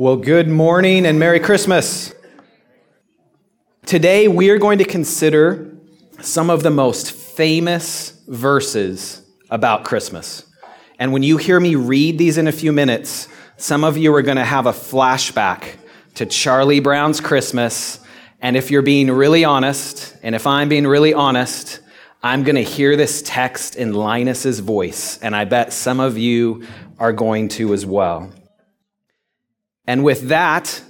Well, good morning and Merry Christmas. Today we are going to consider some of the most famous verses about Christmas. And when you hear me read these in a few minutes, some of you are going to have a flashback to Charlie Brown's Christmas. And if you're being really honest, and if I'm being really honest, I'm going to hear this text in Linus's voice. And I bet some of you are going to as well. And with that,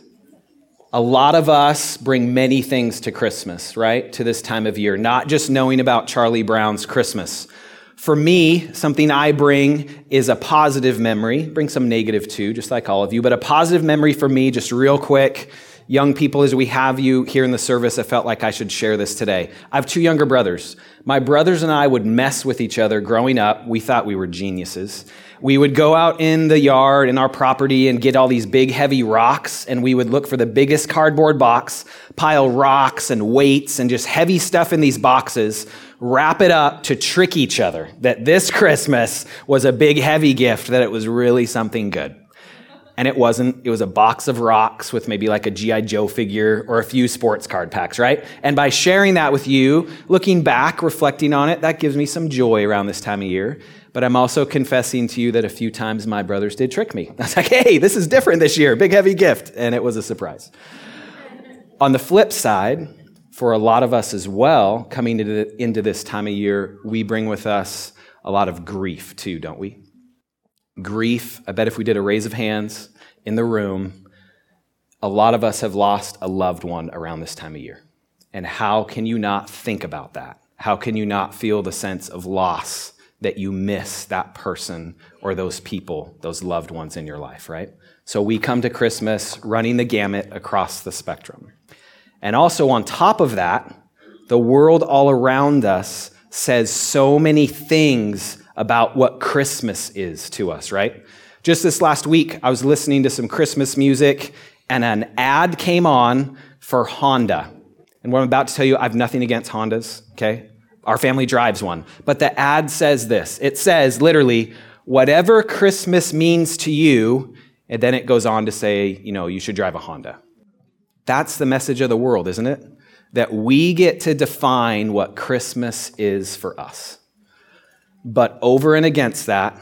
a lot of us bring many things to Christmas, right? To this time of year, not just knowing about Charlie Brown's Christmas. For me, something I bring is a positive memory, bring some negative too, just like all of you, but a positive memory for me, just real quick. Young people, as we have you here in the service, I felt like I should share this today. I have two younger brothers. My brothers and I would mess with each other growing up. We thought we were geniuses we would go out in the yard in our property and get all these big heavy rocks and we would look for the biggest cardboard box pile rocks and weights and just heavy stuff in these boxes wrap it up to trick each other that this christmas was a big heavy gift that it was really something good and it wasn't it was a box of rocks with maybe like a gi joe figure or a few sports card packs right and by sharing that with you looking back reflecting on it that gives me some joy around this time of year but I'm also confessing to you that a few times my brothers did trick me. I was like, hey, this is different this year, big heavy gift. And it was a surprise. On the flip side, for a lot of us as well, coming into, into this time of year, we bring with us a lot of grief too, don't we? Grief, I bet if we did a raise of hands in the room, a lot of us have lost a loved one around this time of year. And how can you not think about that? How can you not feel the sense of loss that you miss that person or those people, those loved ones in your life, right? So we come to Christmas running the gamut across the spectrum. And also, on top of that, the world all around us says so many things about what Christmas is to us, right? Just this last week, I was listening to some Christmas music, and an ad came on for Honda. And what I'm about to tell you, I have nothing against Hondas, okay? Our family drives one. But the ad says this it says literally, whatever Christmas means to you, and then it goes on to say, you know, you should drive a Honda. That's the message of the world, isn't it? That we get to define what Christmas is for us. But over and against that,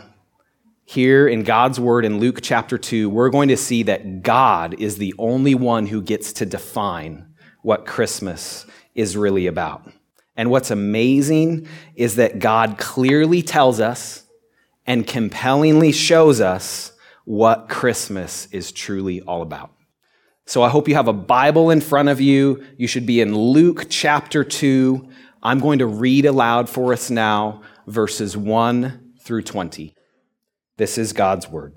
here in God's word in Luke chapter 2, we're going to see that God is the only one who gets to define what Christmas is really about. And what's amazing is that God clearly tells us and compellingly shows us what Christmas is truly all about. So I hope you have a Bible in front of you. You should be in Luke chapter 2. I'm going to read aloud for us now verses 1 through 20. This is God's word.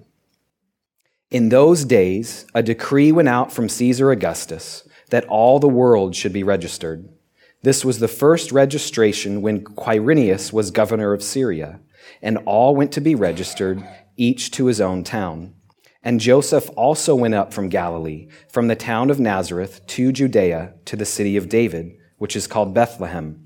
In those days, a decree went out from Caesar Augustus that all the world should be registered. This was the first registration when Quirinius was governor of Syria, and all went to be registered, each to his own town. And Joseph also went up from Galilee, from the town of Nazareth to Judea, to the city of David, which is called Bethlehem,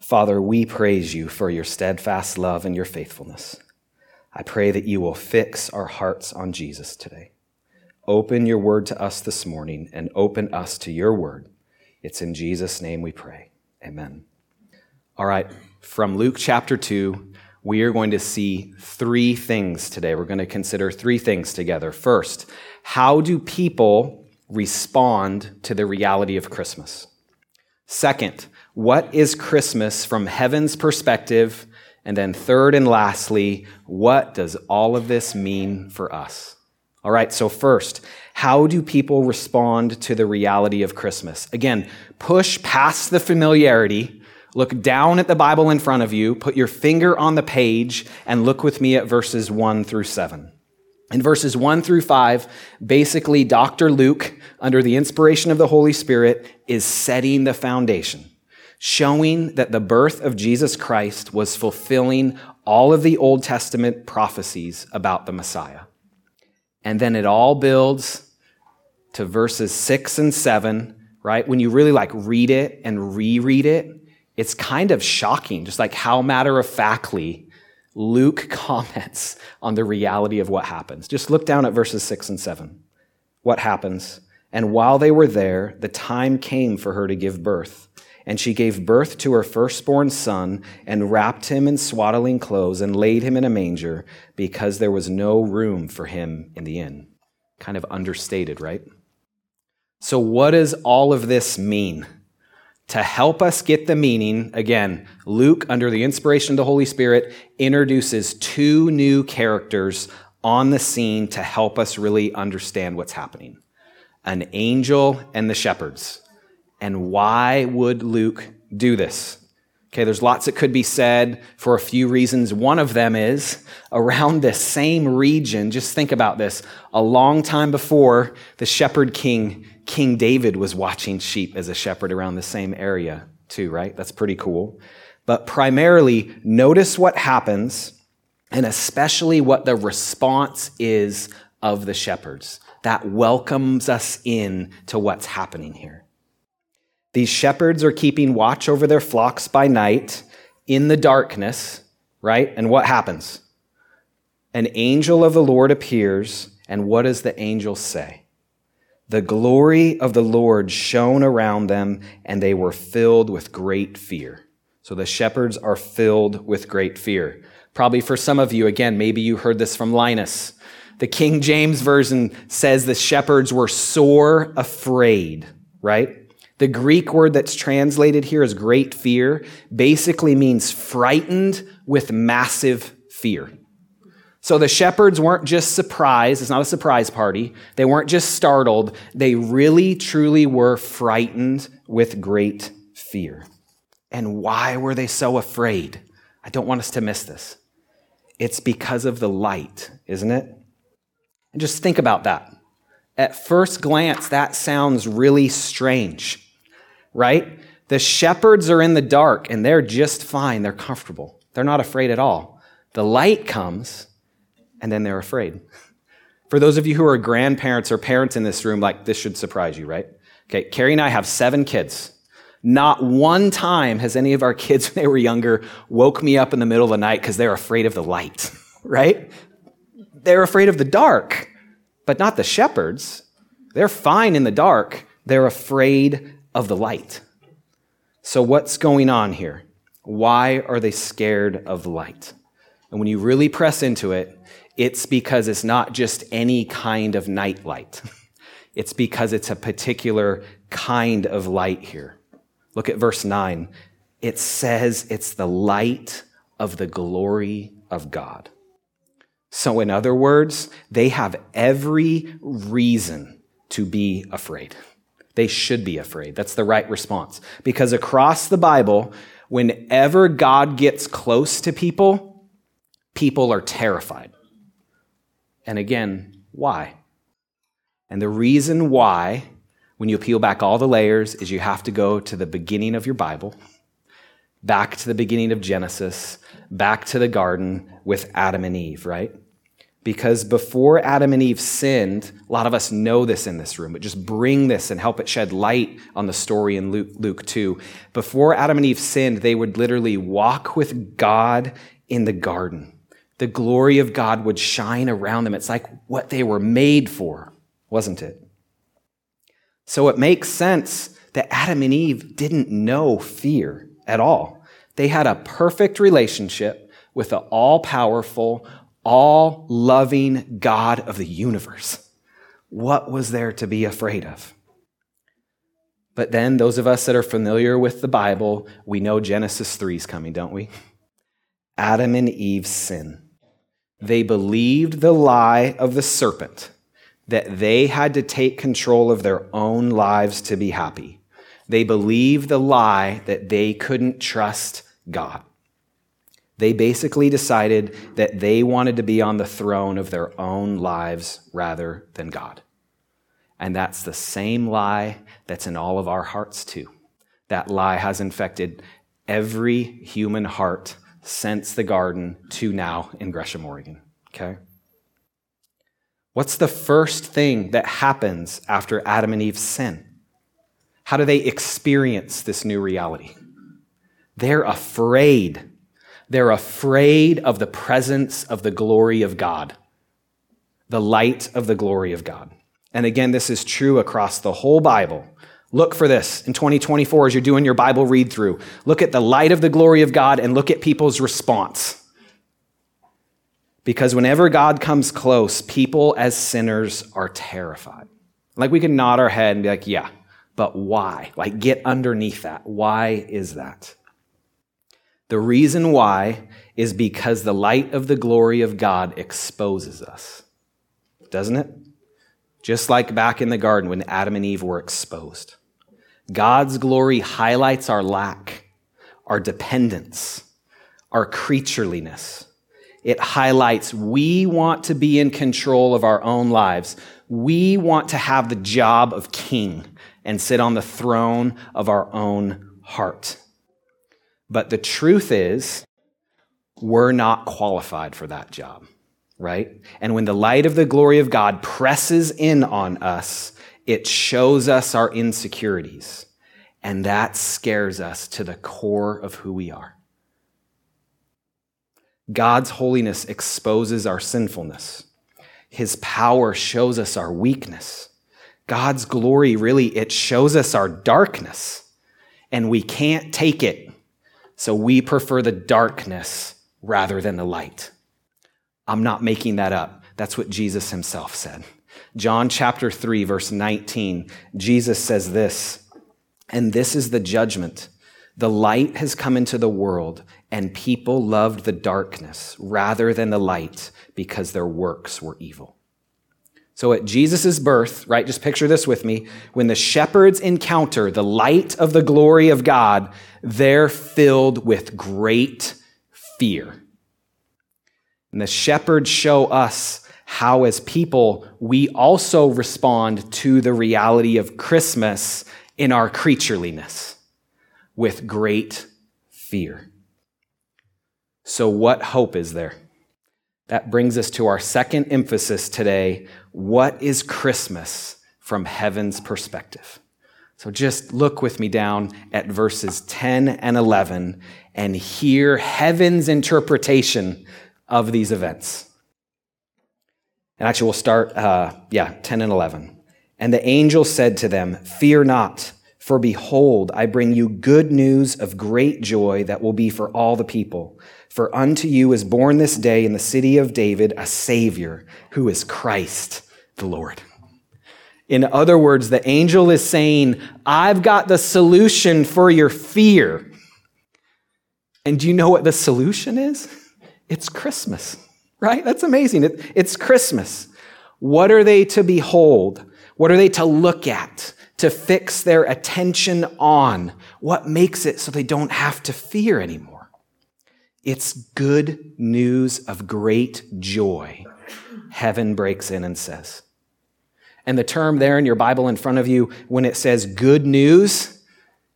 Father, we praise you for your steadfast love and your faithfulness. I pray that you will fix our hearts on Jesus today. Open your word to us this morning and open us to your word. It's in Jesus' name we pray. Amen. All right, from Luke chapter 2, we are going to see three things today. We're going to consider three things together. First, how do people respond to the reality of Christmas? Second, what is Christmas from heaven's perspective? And then, third and lastly, what does all of this mean for us? All right, so first, how do people respond to the reality of Christmas? Again, push past the familiarity, look down at the Bible in front of you, put your finger on the page, and look with me at verses 1 through 7. In verses 1 through 5, basically, Dr. Luke, under the inspiration of the Holy Spirit, is setting the foundation showing that the birth of Jesus Christ was fulfilling all of the Old Testament prophecies about the Messiah. And then it all builds to verses six and seven, right? When you really like read it and reread it, it's kind of shocking, just like how matter of factly Luke comments on the reality of what happens. Just look down at verses six and seven. What happens? And while they were there, the time came for her to give birth. And she gave birth to her firstborn son and wrapped him in swaddling clothes and laid him in a manger because there was no room for him in the inn. Kind of understated, right? So, what does all of this mean? To help us get the meaning, again, Luke, under the inspiration of the Holy Spirit, introduces two new characters on the scene to help us really understand what's happening an angel and the shepherds. And why would Luke do this? Okay, there's lots that could be said for a few reasons. One of them is around this same region, just think about this. A long time before the shepherd king, King David was watching sheep as a shepherd around the same area, too, right? That's pretty cool. But primarily, notice what happens and especially what the response is of the shepherds. That welcomes us in to what's happening here. These shepherds are keeping watch over their flocks by night in the darkness, right? And what happens? An angel of the Lord appears, and what does the angel say? The glory of the Lord shone around them, and they were filled with great fear. So the shepherds are filled with great fear. Probably for some of you, again, maybe you heard this from Linus. The King James Version says the shepherds were sore afraid, right? The Greek word that's translated here as great fear basically means frightened with massive fear. So the shepherds weren't just surprised. It's not a surprise party. They weren't just startled. They really, truly were frightened with great fear. And why were they so afraid? I don't want us to miss this. It's because of the light, isn't it? And just think about that. At first glance, that sounds really strange right? The shepherds are in the dark and they're just fine. They're comfortable. They're not afraid at all. The light comes and then they're afraid. For those of you who are grandparents or parents in this room, like this should surprise you, right? Okay, Carrie and I have seven kids. Not one time has any of our kids when they were younger woke me up in the middle of the night because they're afraid of the light, right? They're afraid of the dark, but not the shepherds. They're fine in the dark. They're afraid of the light. So, what's going on here? Why are they scared of light? And when you really press into it, it's because it's not just any kind of night light. It's because it's a particular kind of light here. Look at verse 9. It says it's the light of the glory of God. So, in other words, they have every reason to be afraid. They should be afraid. That's the right response. Because across the Bible, whenever God gets close to people, people are terrified. And again, why? And the reason why, when you peel back all the layers, is you have to go to the beginning of your Bible, back to the beginning of Genesis, back to the garden with Adam and Eve, right? Because before Adam and Eve sinned, a lot of us know this in this room, but just bring this and help it shed light on the story in Luke, Luke 2. Before Adam and Eve sinned, they would literally walk with God in the garden. The glory of God would shine around them. It's like what they were made for, wasn't it? So it makes sense that Adam and Eve didn't know fear at all. They had a perfect relationship with the all powerful, all loving God of the universe. What was there to be afraid of? But then, those of us that are familiar with the Bible, we know Genesis 3 is coming, don't we? Adam and Eve sin. They believed the lie of the serpent that they had to take control of their own lives to be happy. They believed the lie that they couldn't trust God. They basically decided that they wanted to be on the throne of their own lives rather than God. And that's the same lie that's in all of our hearts, too. That lie has infected every human heart since the garden to now in Gresham, Oregon. Okay? What's the first thing that happens after Adam and Eve sin? How do they experience this new reality? They're afraid they're afraid of the presence of the glory of God, the light of the glory of God. And again, this is true across the whole Bible. Look for this in 2024 as you're doing your Bible read through. Look at the light of the glory of God and look at people's response. Because whenever God comes close, people as sinners are terrified. Like we can nod our head and be like, yeah, but why? Like get underneath that. Why is that? The reason why is because the light of the glory of God exposes us, doesn't it? Just like back in the garden when Adam and Eve were exposed. God's glory highlights our lack, our dependence, our creatureliness. It highlights we want to be in control of our own lives. We want to have the job of king and sit on the throne of our own heart. But the truth is, we're not qualified for that job, right? And when the light of the glory of God presses in on us, it shows us our insecurities. And that scares us to the core of who we are. God's holiness exposes our sinfulness. His power shows us our weakness. God's glory really, it shows us our darkness. And we can't take it so we prefer the darkness rather than the light. I'm not making that up. That's what Jesus himself said. John chapter 3, verse 19, Jesus says this, and this is the judgment. The light has come into the world, and people loved the darkness rather than the light because their works were evil. So at Jesus' birth, right, just picture this with me. When the shepherds encounter the light of the glory of God, they're filled with great fear. And the shepherds show us how, as people, we also respond to the reality of Christmas in our creatureliness with great fear. So, what hope is there? That brings us to our second emphasis today. What is Christmas from heaven's perspective? So just look with me down at verses 10 and 11 and hear heaven's interpretation of these events. And actually, we'll start, uh, yeah, 10 and 11. And the angel said to them, Fear not, for behold, I bring you good news of great joy that will be for all the people. For unto you is born this day in the city of David a Savior, who is Christ the Lord. In other words, the angel is saying, I've got the solution for your fear. And do you know what the solution is? It's Christmas, right? That's amazing. It, it's Christmas. What are they to behold? What are they to look at? to fix their attention on what makes it so they don't have to fear anymore. It's good news of great joy. Heaven breaks in and says. And the term there in your Bible in front of you, when it says good news,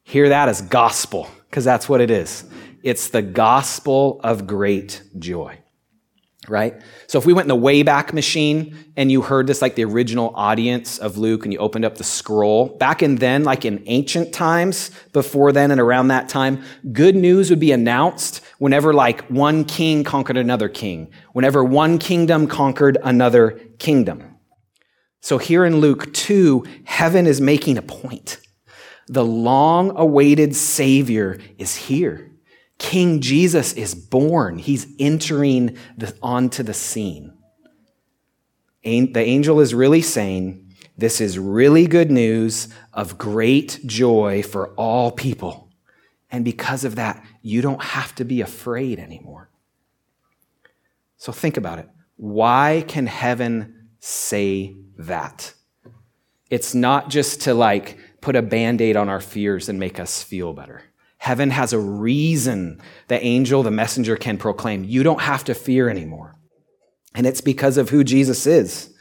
hear that as gospel, because that's what it is. It's the gospel of great joy right? So if we went in the Wayback Machine and you heard this like the original audience of Luke and you opened up the scroll, back in then, like in ancient times, before then and around that time, good news would be announced whenever like one king conquered another king, whenever one kingdom conquered another kingdom. So here in Luke 2, heaven is making a point. The long awaited Savior is here. King Jesus is born. He's entering the, onto the scene. The angel is really saying, This is really good news of great joy for all people. And because of that, you don't have to be afraid anymore. So think about it. Why can heaven say that? It's not just to like put a band aid on our fears and make us feel better. Heaven has a reason the angel, the messenger can proclaim, you don't have to fear anymore. And it's because of who Jesus is,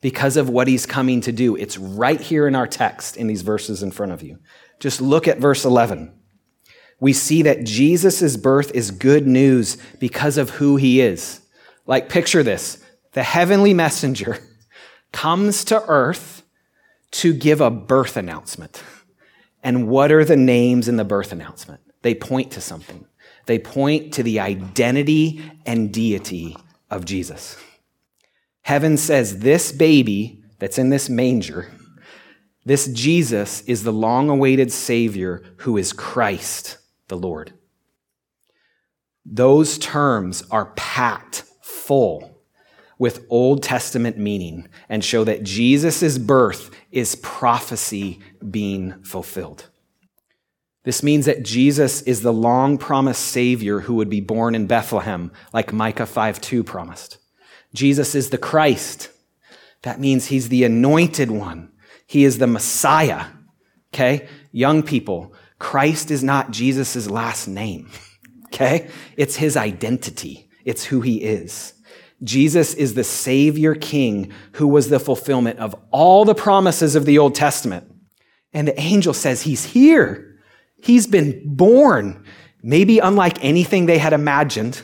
because of what he's coming to do. It's right here in our text in these verses in front of you. Just look at verse 11. We see that Jesus' birth is good news because of who he is. Like, picture this the heavenly messenger comes to earth to give a birth announcement. And what are the names in the birth announcement? They point to something. They point to the identity and deity of Jesus. Heaven says this baby that's in this manger, this Jesus is the long awaited Savior who is Christ the Lord. Those terms are packed full with Old Testament meaning and show that Jesus' birth is prophecy being fulfilled. This means that Jesus is the long promised Savior who would be born in Bethlehem, like Micah 5 2 promised. Jesus is the Christ. That means he's the anointed one. He is the Messiah. Okay? Young people, Christ is not Jesus' last name. Okay? It's his identity. It's who he is. Jesus is the Savior King who was the fulfillment of all the promises of the Old Testament. And the angel says he's here. He's been born, maybe unlike anything they had imagined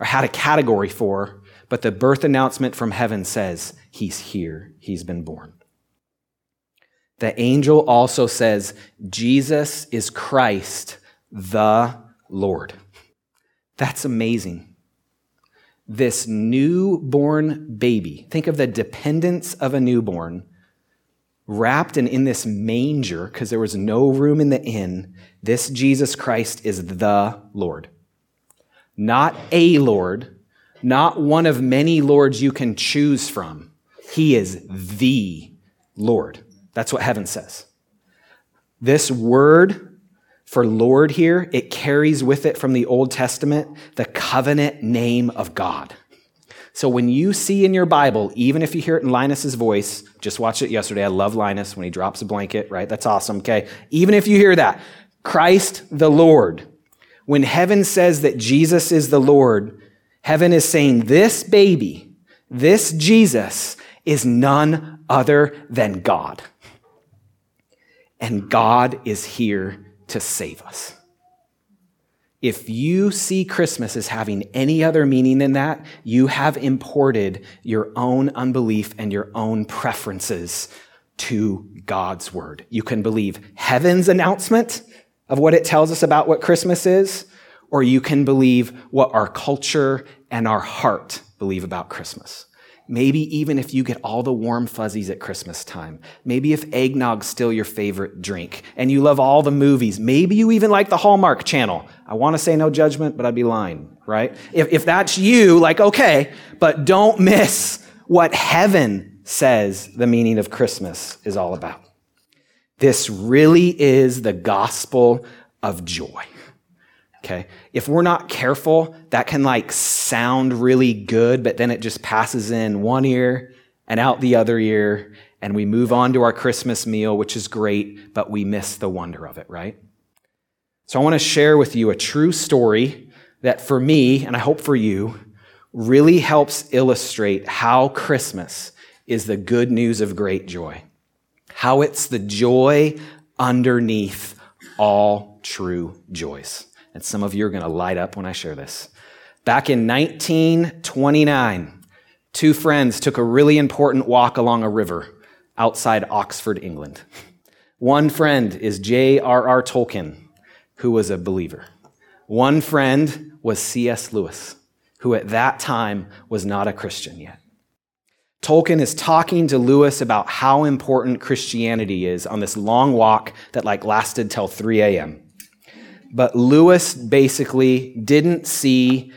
or had a category for, but the birth announcement from heaven says he's here. He's been born. The angel also says Jesus is Christ, the Lord. That's amazing this newborn baby, think of the dependence of a newborn, wrapped and in this manger, because there was no room in the inn, this Jesus Christ is the Lord. Not a Lord, not one of many Lords you can choose from. He is the Lord. That's what heaven says. This word for Lord here, it carries with it from the Old Testament the covenant name of God. So when you see in your Bible, even if you hear it in Linus's voice, just watched it yesterday. I love Linus when he drops a blanket, right? That's awesome, okay? Even if you hear that, Christ the Lord. When heaven says that Jesus is the Lord, heaven is saying this baby, this Jesus is none other than God. And God is here to save us. If you see Christmas as having any other meaning than that, you have imported your own unbelief and your own preferences to God's word. You can believe heaven's announcement of what it tells us about what Christmas is, or you can believe what our culture and our heart believe about Christmas. Maybe even if you get all the warm fuzzies at Christmas time. Maybe if eggnog's still your favorite drink and you love all the movies. Maybe you even like the Hallmark channel. I want to say no judgment, but I'd be lying, right? If, if that's you, like, okay, but don't miss what heaven says the meaning of Christmas is all about. This really is the gospel of joy. Okay. If we're not careful, that can like sound really good, but then it just passes in one ear and out the other ear. and we move on to our Christmas meal, which is great, but we miss the wonder of it, right? So I want to share with you a true story that for me, and I hope for you, really helps illustrate how Christmas is the good news of great joy. How it's the joy underneath all true joys. And some of you are going to light up when I share this. Back in 1929, two friends took a really important walk along a river outside Oxford, England. One friend is J.R.R. Tolkien, who was a believer. One friend was C.S. Lewis, who at that time was not a Christian yet. Tolkien is talking to Lewis about how important Christianity is on this long walk that like lasted till 3 a.m. But Lewis basically didn't see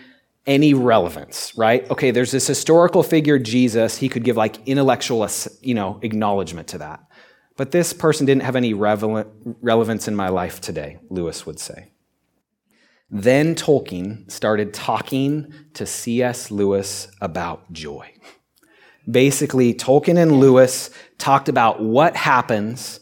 any relevance, right? Okay, there's this historical figure, Jesus. He could give like intellectual, you know, acknowledgement to that. But this person didn't have any relevance in my life today, Lewis would say. Then Tolkien started talking to C.S. Lewis about joy. Basically, Tolkien and Lewis talked about what happens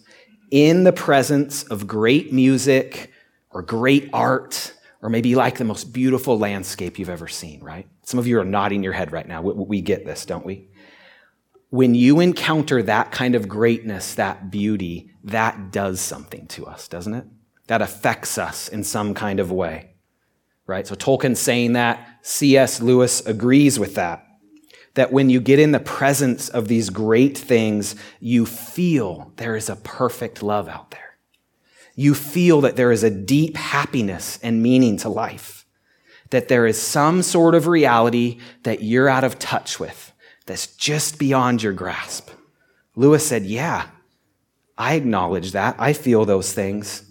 in the presence of great music or great art or maybe like the most beautiful landscape you've ever seen, right? Some of you are nodding your head right now. We, we get this, don't we? When you encounter that kind of greatness, that beauty, that does something to us, doesn't it? That affects us in some kind of way, right? So Tolkien's saying that. C.S. Lewis agrees with that. That when you get in the presence of these great things, you feel there is a perfect love out there you feel that there is a deep happiness and meaning to life, that there is some sort of reality that you're out of touch with, that's just beyond your grasp. Lewis said, Yeah, I acknowledge that. I feel those things,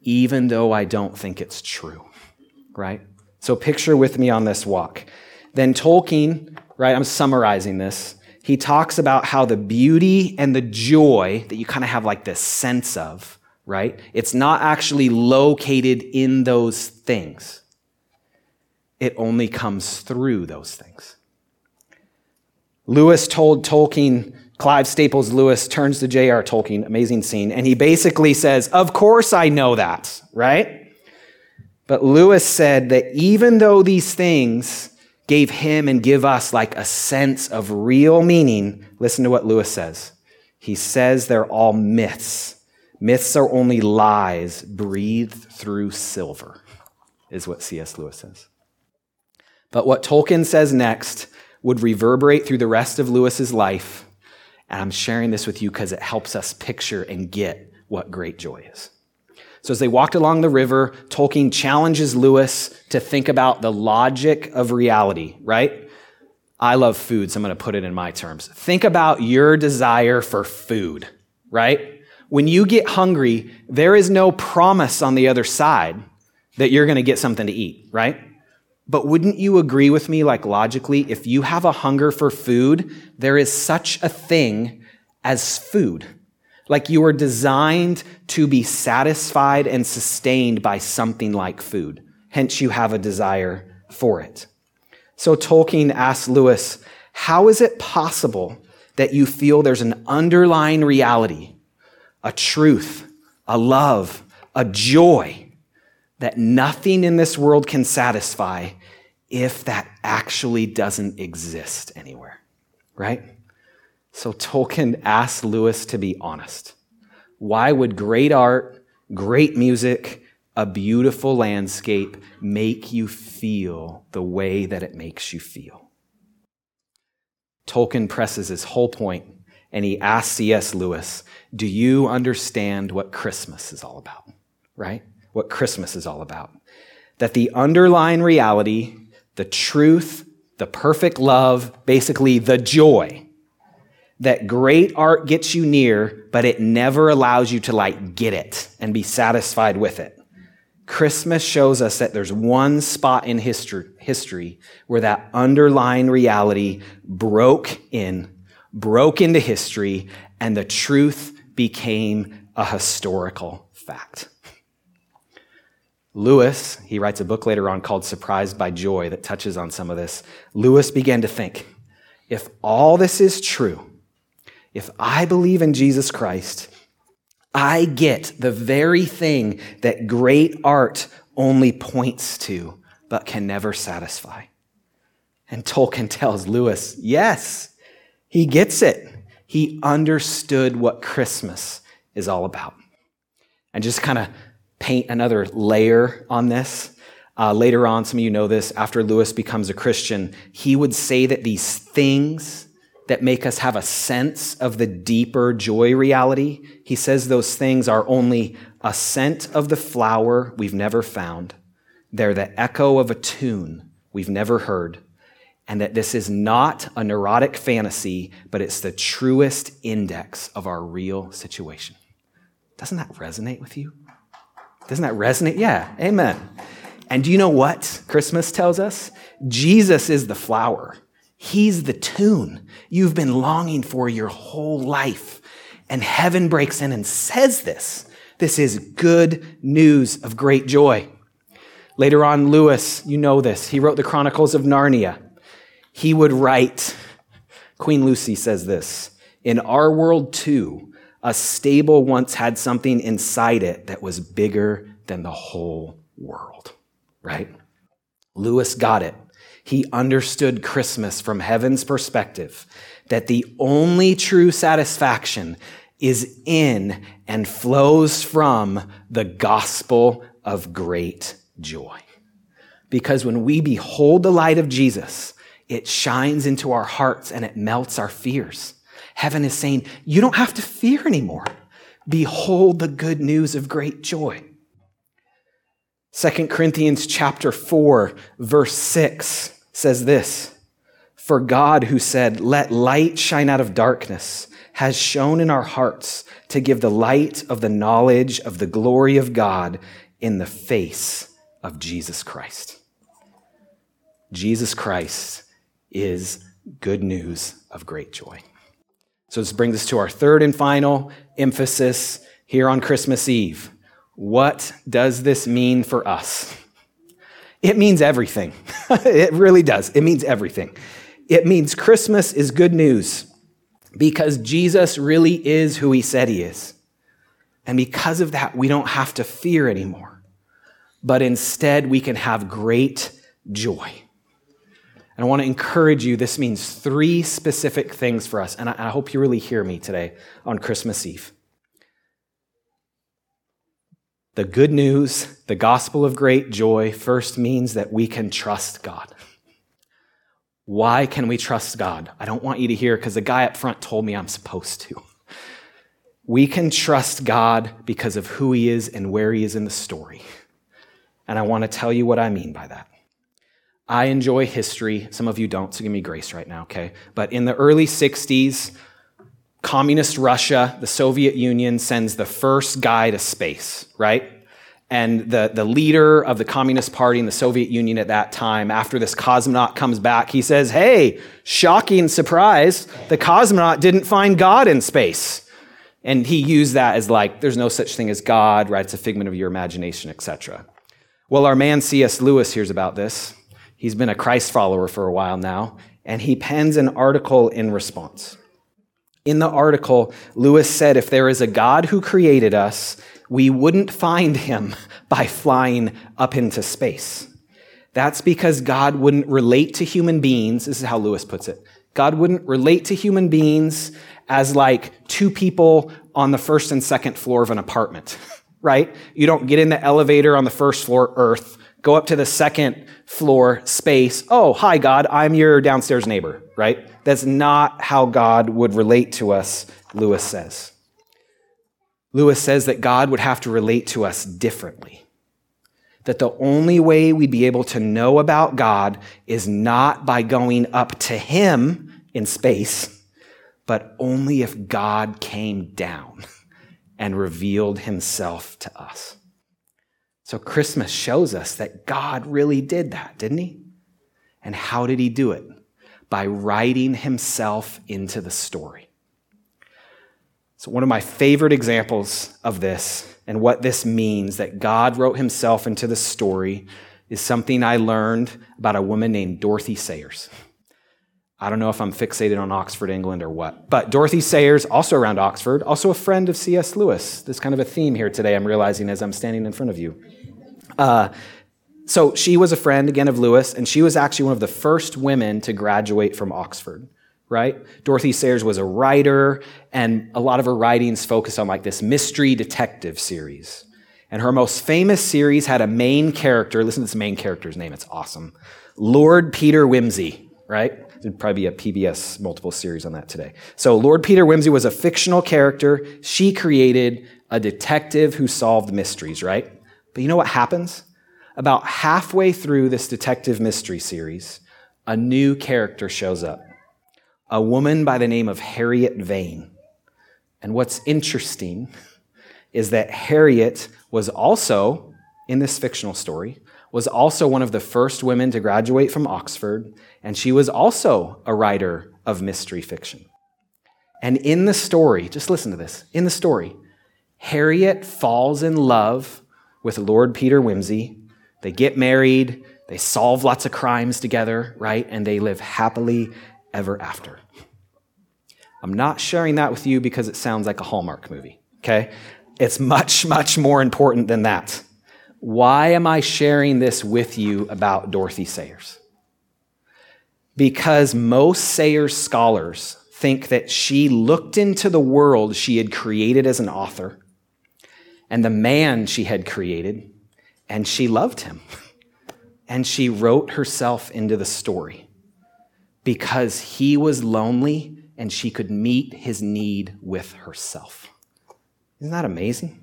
even though I don't think it's true, right? So picture with me on this walk. Then Tolkien, right, I'm summarizing this. He talks about how the beauty and the joy that you kind of have like this sense of right? It's not actually located in those things. It only comes through those things. Lewis told Tolkien, Clive Staples Lewis turns to J.R. Tolkien, amazing scene, and he basically says, Of course I know that, right? But Lewis said that even though these things gave him and give us like a sense of real meaning, listen to what Lewis says. He says they're all myths Myths are only lies breathed through silver, is what C.S. Lewis says. But what Tolkien says next would reverberate through the rest of Lewis's life. And I'm sharing this with you because it helps us picture and get what great joy is. So as they walked along the river, Tolkien challenges Lewis to think about the logic of reality, right? I love food, so I'm going to put it in my terms. Think about your desire for food, right? When you get hungry, there is no promise on the other side that you're going to get something to eat, right? But wouldn't you agree with me, like logically, if you have a hunger for food, there is such a thing as food. Like you are designed to be satisfied and sustained by something like food. Hence, you have a desire for it. So Tolkien asked Lewis, How is it possible that you feel there's an underlying reality a truth, a love, a joy that nothing in this world can satisfy if that actually doesn't exist anywhere, right? So Tolkien asked Lewis to be honest. Why would great art, great music, a beautiful landscape make you feel the way that it makes you feel? Tolkien presses his whole point and he asked C.S. Lewis, Do you understand what Christmas is all about? Right? What Christmas is all about. That the underlying reality, the truth, the perfect love, basically the joy, that great art gets you near, but it never allows you to like get it and be satisfied with it. Christmas shows us that there's one spot in history, history where that underlying reality broke in broke into history, and the truth became a historical fact. Lewis, he writes a book later on called Surprised by Joy that touches on some of this. Lewis began to think if all this is true, If I believe in Jesus Christ, I get the very thing that great art only points to, but can never satisfy. And Tolkien tells Lewis, yes, he gets it. He understood what Christmas is all about. And just kind of paint another layer on this. Uh, later on, some of you know this, after Lewis becomes a Christian, he would say that these things that make us have a sense of the deeper joy reality. He says those things are only a scent of the flower we've never found. They're the echo of a tune we've never heard. And that this is not a neurotic fantasy, but it's the truest index of our real situation. Doesn't that resonate with you? Doesn't that resonate? Yeah, amen. And do you know what Christmas tells us? Jesus is the flower. He's the tune you've been longing for your whole life. And heaven breaks in and says this. This is good news of great joy. Later on, Lewis, you know this, he wrote the Chronicles of Narnia. He would write, Queen Lucy says this In our world, too, a stable once had something inside it that was bigger than the whole world, right? Lewis got it he understood Christmas from heaven's perspective, that the only true satisfaction is in and flows from the gospel of great joy. Because when we behold the light of Jesus, it shines into our hearts and it melts our fears. Heaven is saying, you don't have to fear anymore. Behold the good news of great joy. 2 Corinthians chapter 4 verse 6 says this For God, who said, Let light shine out of darkness, has shone in our hearts to give the light of the knowledge of the glory of God in the face of Jesus Christ. Jesus Christ is good news of great joy. So this brings us to our third and final emphasis here on Christmas Eve. What does this mean for us? It means everything. it really does. It means everything. It means Christmas is good news because Jesus really is who he said he is. And because of that, we don't have to fear anymore, but instead we can have great joy. And I want to encourage you, this means three specific things for us. And I, hope you really hear me today on Christmas Eve. The good news, the gospel of great joy, first means that we can trust God. Why can we trust God? I don't want you to hear because the guy up front told me I'm supposed to. We can trust God because of who he is and where he is in the story. And I want to tell you what I mean by that. I enjoy history. Some of you don't, so give me grace right now, okay? But in the early 60s, communist Russia, the Soviet Union, sends the first guy to space, right? And the, the leader of the Communist Party in the Soviet Union at that time, after this cosmonaut comes back, he says, Hey, shocking surprise, the cosmonaut didn't find God in space. And he used that as like, there's no such thing as God, right? It's a figment of your imagination, etc. Well, our man C.S. Lewis hears about this. He's been a Christ follower for a while now, and he pens an article in response. In the article, Lewis said if there is a God who created us, we wouldn't find him by flying up into space. That's because God wouldn't relate to human beings. This is how Lewis puts it. God wouldn't relate to human beings as like two people on the first and second floor of an apartment, right? You don't get in the elevator on the first floor, earth, go up to the second floor, space. Oh, hi, God, I'm your downstairs neighbor, right? That's not how God would relate to us, Lewis says. Lewis says that God would have to relate to us differently. That the only way we'd be able to know about God is not by going up to Him in space, but only if God came down and revealed Himself to us. So Christmas shows us that God really did that, didn't He? And how did He do it? by writing himself into the story. So, one of my favorite examples of this and what this means that God wrote himself into the story is something I learned about a woman named Dorothy Sayers. I don't know if I'm fixated on Oxford, England, or what. But Dorothy Sayers, also around Oxford, also a friend of C.S. Lewis. There's kind of a theme here today, I'm realizing as I'm standing in front of you. Uh, so she was a friend, again, of Lewis, and she was actually one of the first women to graduate from Oxford, right? Dorothy Sayers was a writer, and a lot of her writings focus on like this mystery detective series. And her most famous series had a main character. Listen to this main character's name, it's awesome. Lord Peter Wimsey, right? There'd probably be a PBS multiple series on that today. So Lord Peter Wimsey was a fictional character. She created a detective who solved mysteries, right? But you know what happens? About halfway through this detective mystery series, a new character shows up. A woman by the name of Harriet Vane. And what's interesting is that Harriet was also, in this fictional story, was also one of the first women to graduate from Oxford, and she was also a writer of mystery fiction. And in the story, just listen to this in the story, Harriet falls in love with Lord Peter Wimsey. They get married, they solve lots of crimes together, right? And they live happily ever after. I'm not sharing that with you because it sounds like a Hallmark movie, okay? It's much, much more important than that. Why am I sharing this with you about Dorothy Sayers? Because most Sayers scholars think that she looked into the world she had created as an author and the man she had created, and she loved him. And she wrote herself into the story because he was lonely and she could meet his need with herself. Isn't that amazing?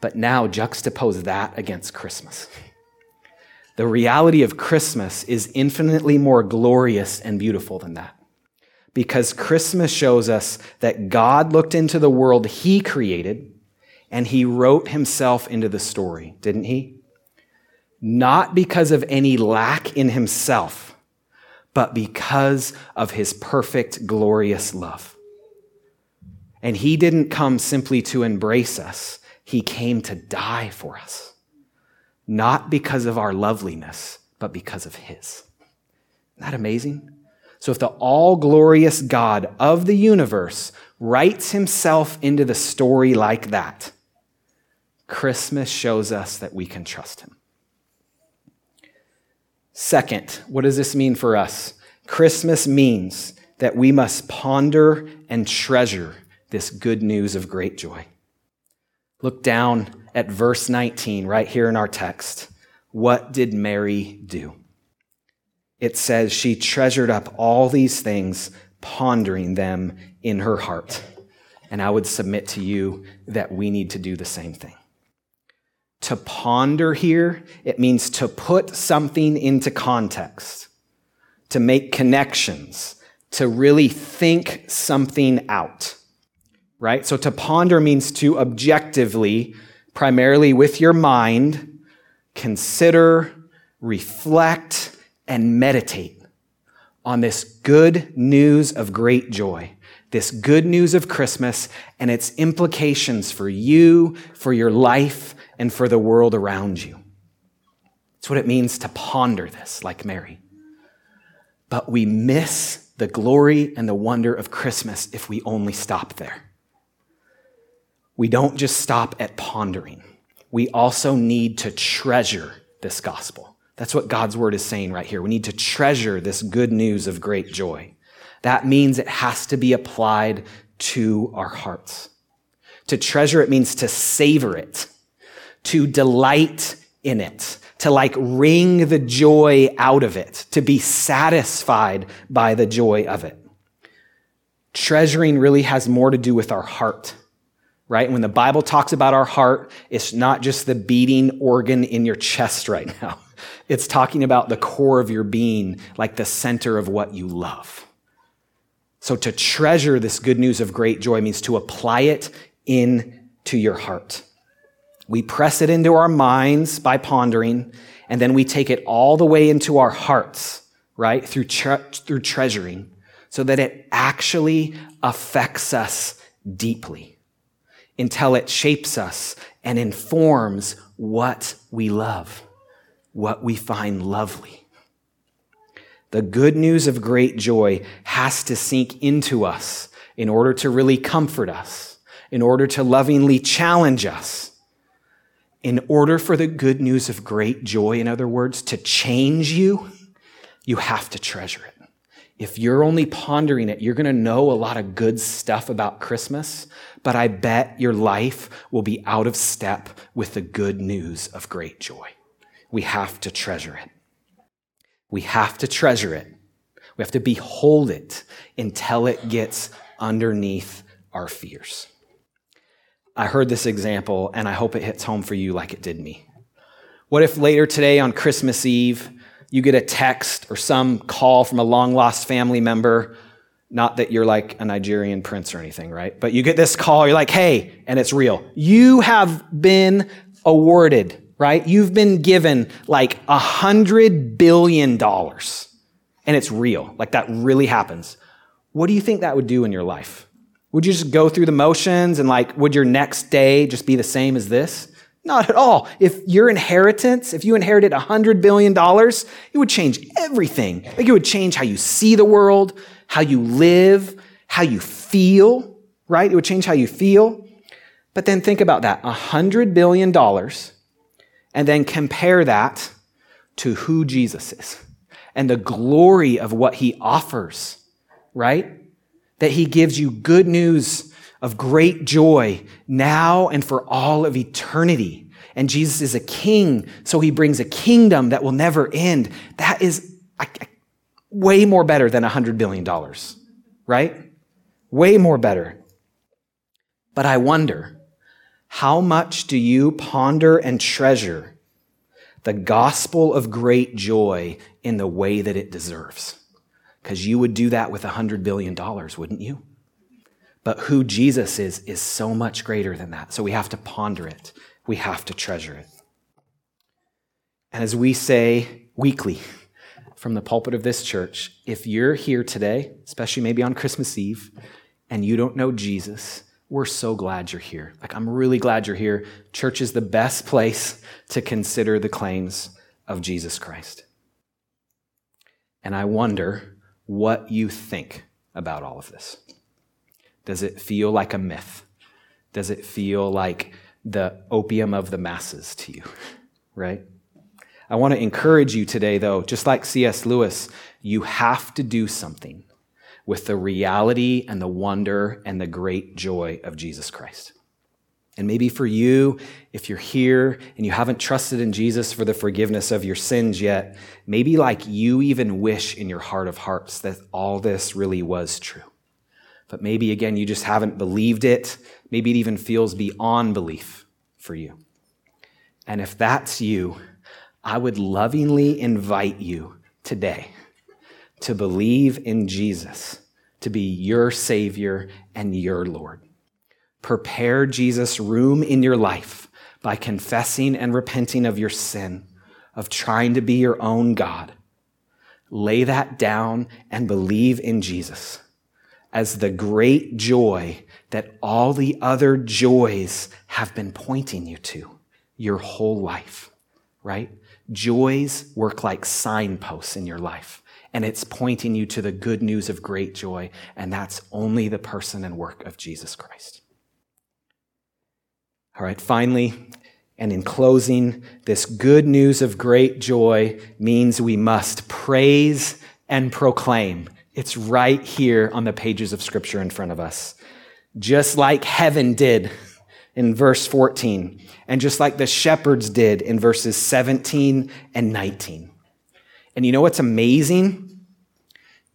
But now juxtapose that against Christmas. The reality of Christmas is infinitely more glorious and beautiful than that. Because Christmas shows us that God looked into the world he created and he wrote himself into the story, didn't he? Not because of any lack in himself, but because of his perfect, glorious love. And he didn't come simply to embrace us, he came to die for us. Not because of our loveliness, but because of His. Isn't that amazing? So, if the all glorious God of the universe writes Himself into the story like that, Christmas shows us that we can trust Him. Second, what does this mean for us? Christmas means that we must ponder and treasure this good news of great joy. Look down at verse 19 right here in our text. What did Mary do? It says she treasured up all these things, pondering them in her heart. And I would submit to you that we need to do the same thing. To ponder here, it means to put something into context, to make connections, to really think something out right? So to ponder means to objectively, primarily with your mind, consider, reflect, and meditate on this good news of great joy, this good news of Christmas and its implications for you, for your life, and for the world around you. It's what it means to ponder this, like Mary. But we miss the glory and the wonder of Christmas if we only stop there we don't just stop at pondering. We also need to treasure this gospel. That's what God's word is saying right here. We need to treasure this good news of great joy. That means it has to be applied to our hearts. To treasure it means to savor it, to delight in it, to like wring the joy out of it, to be satisfied by the joy of it. Treasuring really has more to do with our heart right? When the Bible talks about our heart, it's not just the beating organ in your chest right now. It's talking about the core of your being, like the center of what you love. So to treasure this good news of great joy means to apply it into your heart. We press it into our minds by pondering, and then we take it all the way into our hearts, right? Through, tre- through treasuring, so that it actually affects us deeply until it shapes us and informs what we love, what we find lovely. The good news of great joy has to sink into us in order to really comfort us, in order to lovingly challenge us. In order for the good news of great joy, in other words, to change you, you have to treasure it. If you're only pondering it, you're going to know a lot of good stuff about Christmas, but I bet your life will be out of step with the good news of great joy. We have to treasure it. We have to treasure it. We have to behold it until it gets underneath our fears. I heard this example and I hope it hits home for you like it did me. What if later today on Christmas Eve, you get a text or some call from a long lost family member. Not that you're like a Nigerian prince or anything, right? But you get this call, you're like, hey, and it's real. You have been awarded, right? You've been given like a hundred billion dollars. And it's real. Like that really happens. What do you think that would do in your life? Would you just go through the motions and like, would your next day just be the same as this? Not at all. If your inheritance, if you inherited $100 billion, it would change everything. Like it would change how you see the world, how you live, how you feel, right? It would change how you feel. But then think about that $100 billion, and then compare that to who Jesus is and the glory of what he offers, right? That he gives you good news of great joy now and for all of eternity. And Jesus is a king, so he brings a kingdom that will never end. That is way more better than $100 billion, right? Way more better. But I wonder, how much do you ponder and treasure the gospel of great joy in the way that it deserves? Because you would do that with $100 billion, wouldn't you? But who Jesus is, is so much greater than that. So we have to ponder it, we have to treasure it. And as we say weekly from the pulpit of this church, if you're here today, especially maybe on Christmas Eve, and you don't know Jesus, we're so glad you're here. Like, I'm really glad you're here. Church is the best place to consider the claims of Jesus Christ. And I wonder what you think about all of this. Does it feel like a myth? Does it feel like the opium of the masses to you? Right? I want to encourage you today, though, just like C.S. Lewis, you have to do something with the reality and the wonder and the great joy of Jesus Christ. And maybe for you, if you're here and you haven't trusted in Jesus for the forgiveness of your sins yet, maybe like you even wish in your heart of hearts that all this really was true. But maybe again, you just haven't believed it. Maybe it even feels beyond belief for you. And if that's you, I would lovingly invite you today to believe in Jesus to be your Savior and your Lord. Prepare Jesus' room in your life by confessing and repenting of your sin, of trying to be your own God. Lay that down and believe in Jesus as the great joy that all the other joys have been pointing you to your whole life, right? Joys work like signposts in your life, and it's pointing you to the good news of great joy, and that's only the person and work of Jesus Christ. All right, finally, and in closing, this good news of great joy means we must praise and proclaim it's right here on the pages of Scripture in front of us. Just like heaven did in verse 14, and just like the shepherds did in verses 17 and 19. And you know what's amazing?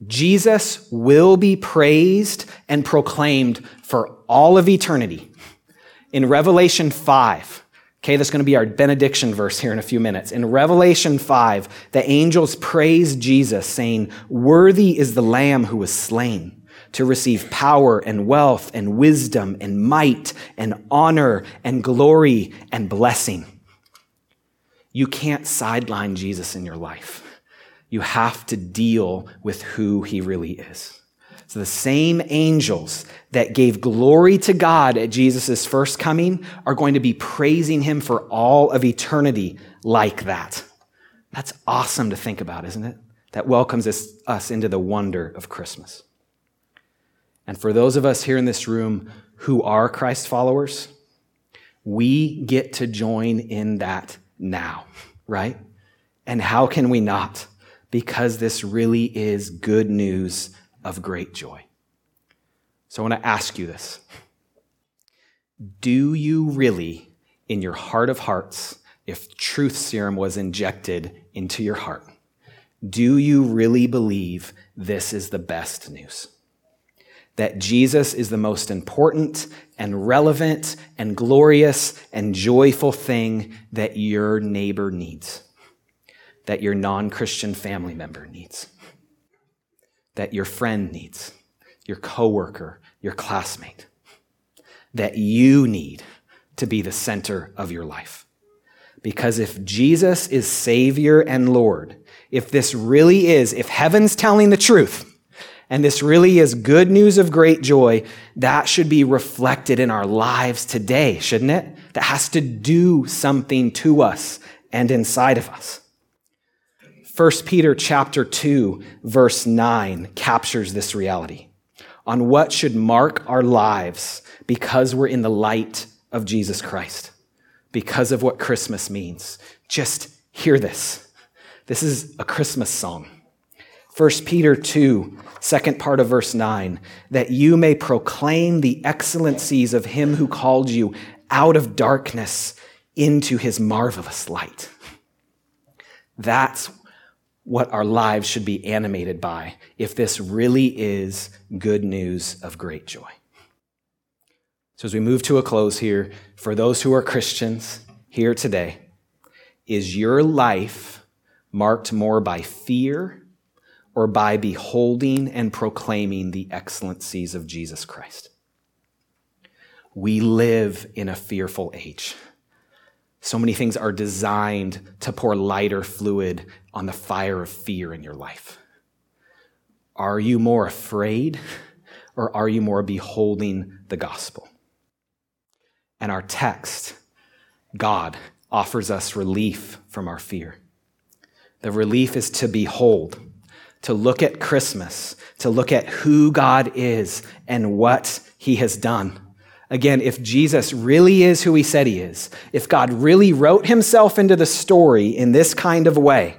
Jesus will be praised and proclaimed for all of eternity. In Revelation 5, Okay, that's going to be our benediction verse here in a few minutes. In Revelation 5, the angels praise Jesus, saying, Worthy is the Lamb who was slain to receive power and wealth and wisdom and might and honor and glory and blessing. You can't sideline Jesus in your life. You have to deal with who he really is. So the same angels that gave glory to God at Jesus' first coming are going to be praising him for all of eternity like that. That's awesome to think about, isn't it? that welcomes us, us into the wonder of Christmas. And for those of us here in this room who are Christ followers, we get to join in that now, right? And how can we not? Because this really is good news of great joy. So I want to ask you this Do you really, in your heart of hearts, if truth serum was injected into your heart, do you really believe this is the best news? That Jesus is the most important and relevant and glorious and joyful thing that your neighbor needs, that your non Christian family member needs, that your friend needs, your coworker, your classmate, that you need to be the center of your life. Because if Jesus is Savior and Lord, if this really is, if heaven's telling the truth, and this really is good news of great joy, that should be reflected in our lives today, shouldn't it? That has to do something to us and inside of us. 1 Peter chapter 2 verse 9 captures this reality on what should mark our lives because we're in the light of Jesus Christ. Because of what Christmas means. Just hear this. This is a Christmas song. 1 Peter 2, second part of verse 9, that you may proclaim the excellencies of him who called you out of darkness into his marvelous light. That's what our lives should be animated by if this really is good news of great joy. So, as we move to a close here, for those who are Christians here today, is your life marked more by fear or by beholding and proclaiming the excellencies of Jesus Christ. We live in a fearful age. So many things are designed to pour lighter fluid on the fire of fear in your life. Are you more afraid or are you more beholding the gospel? And our text, God offers us relief from our fear. The relief is to behold to look at Christmas, to look at who God is and what he has done. Again, if Jesus really is who he said he is, if God really wrote himself into the story in this kind of way,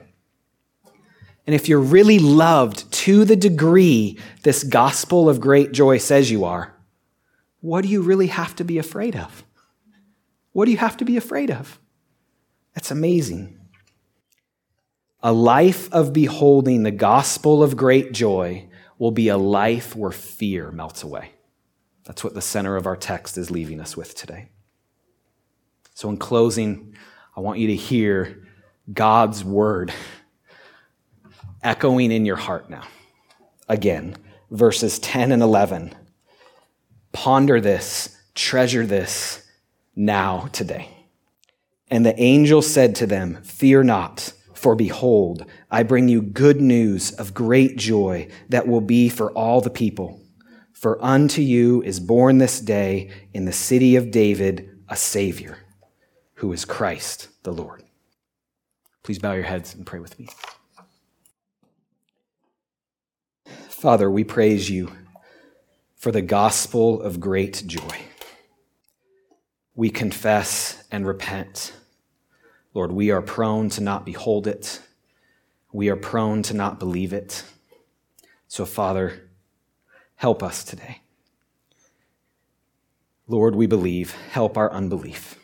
and if you're really loved to the degree this gospel of great joy says you are, what do you really have to be afraid of? What do you have to be afraid of? That's amazing. A life of beholding the gospel of great joy will be a life where fear melts away. That's what the center of our text is leaving us with today. So, in closing, I want you to hear God's word echoing in your heart now. Again, verses 10 and 11. Ponder this, treasure this now, today. And the angel said to them, Fear not. For behold, I bring you good news of great joy that will be for all the people. For unto you is born this day in the city of David a Savior, who is Christ the Lord. Please bow your heads and pray with me. Father, we praise you for the gospel of great joy. We confess and repent Lord, we are prone to not behold it. We are prone to not believe it. So, Father, help us today. Lord, we believe. Help our unbelief.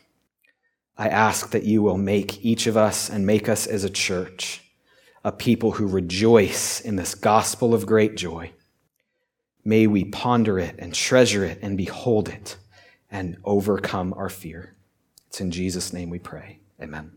I ask that you will make each of us and make us as a church a people who rejoice in this gospel of great joy. May we ponder it and treasure it and behold it and overcome our fear. It's in Jesus' name we pray. Amen.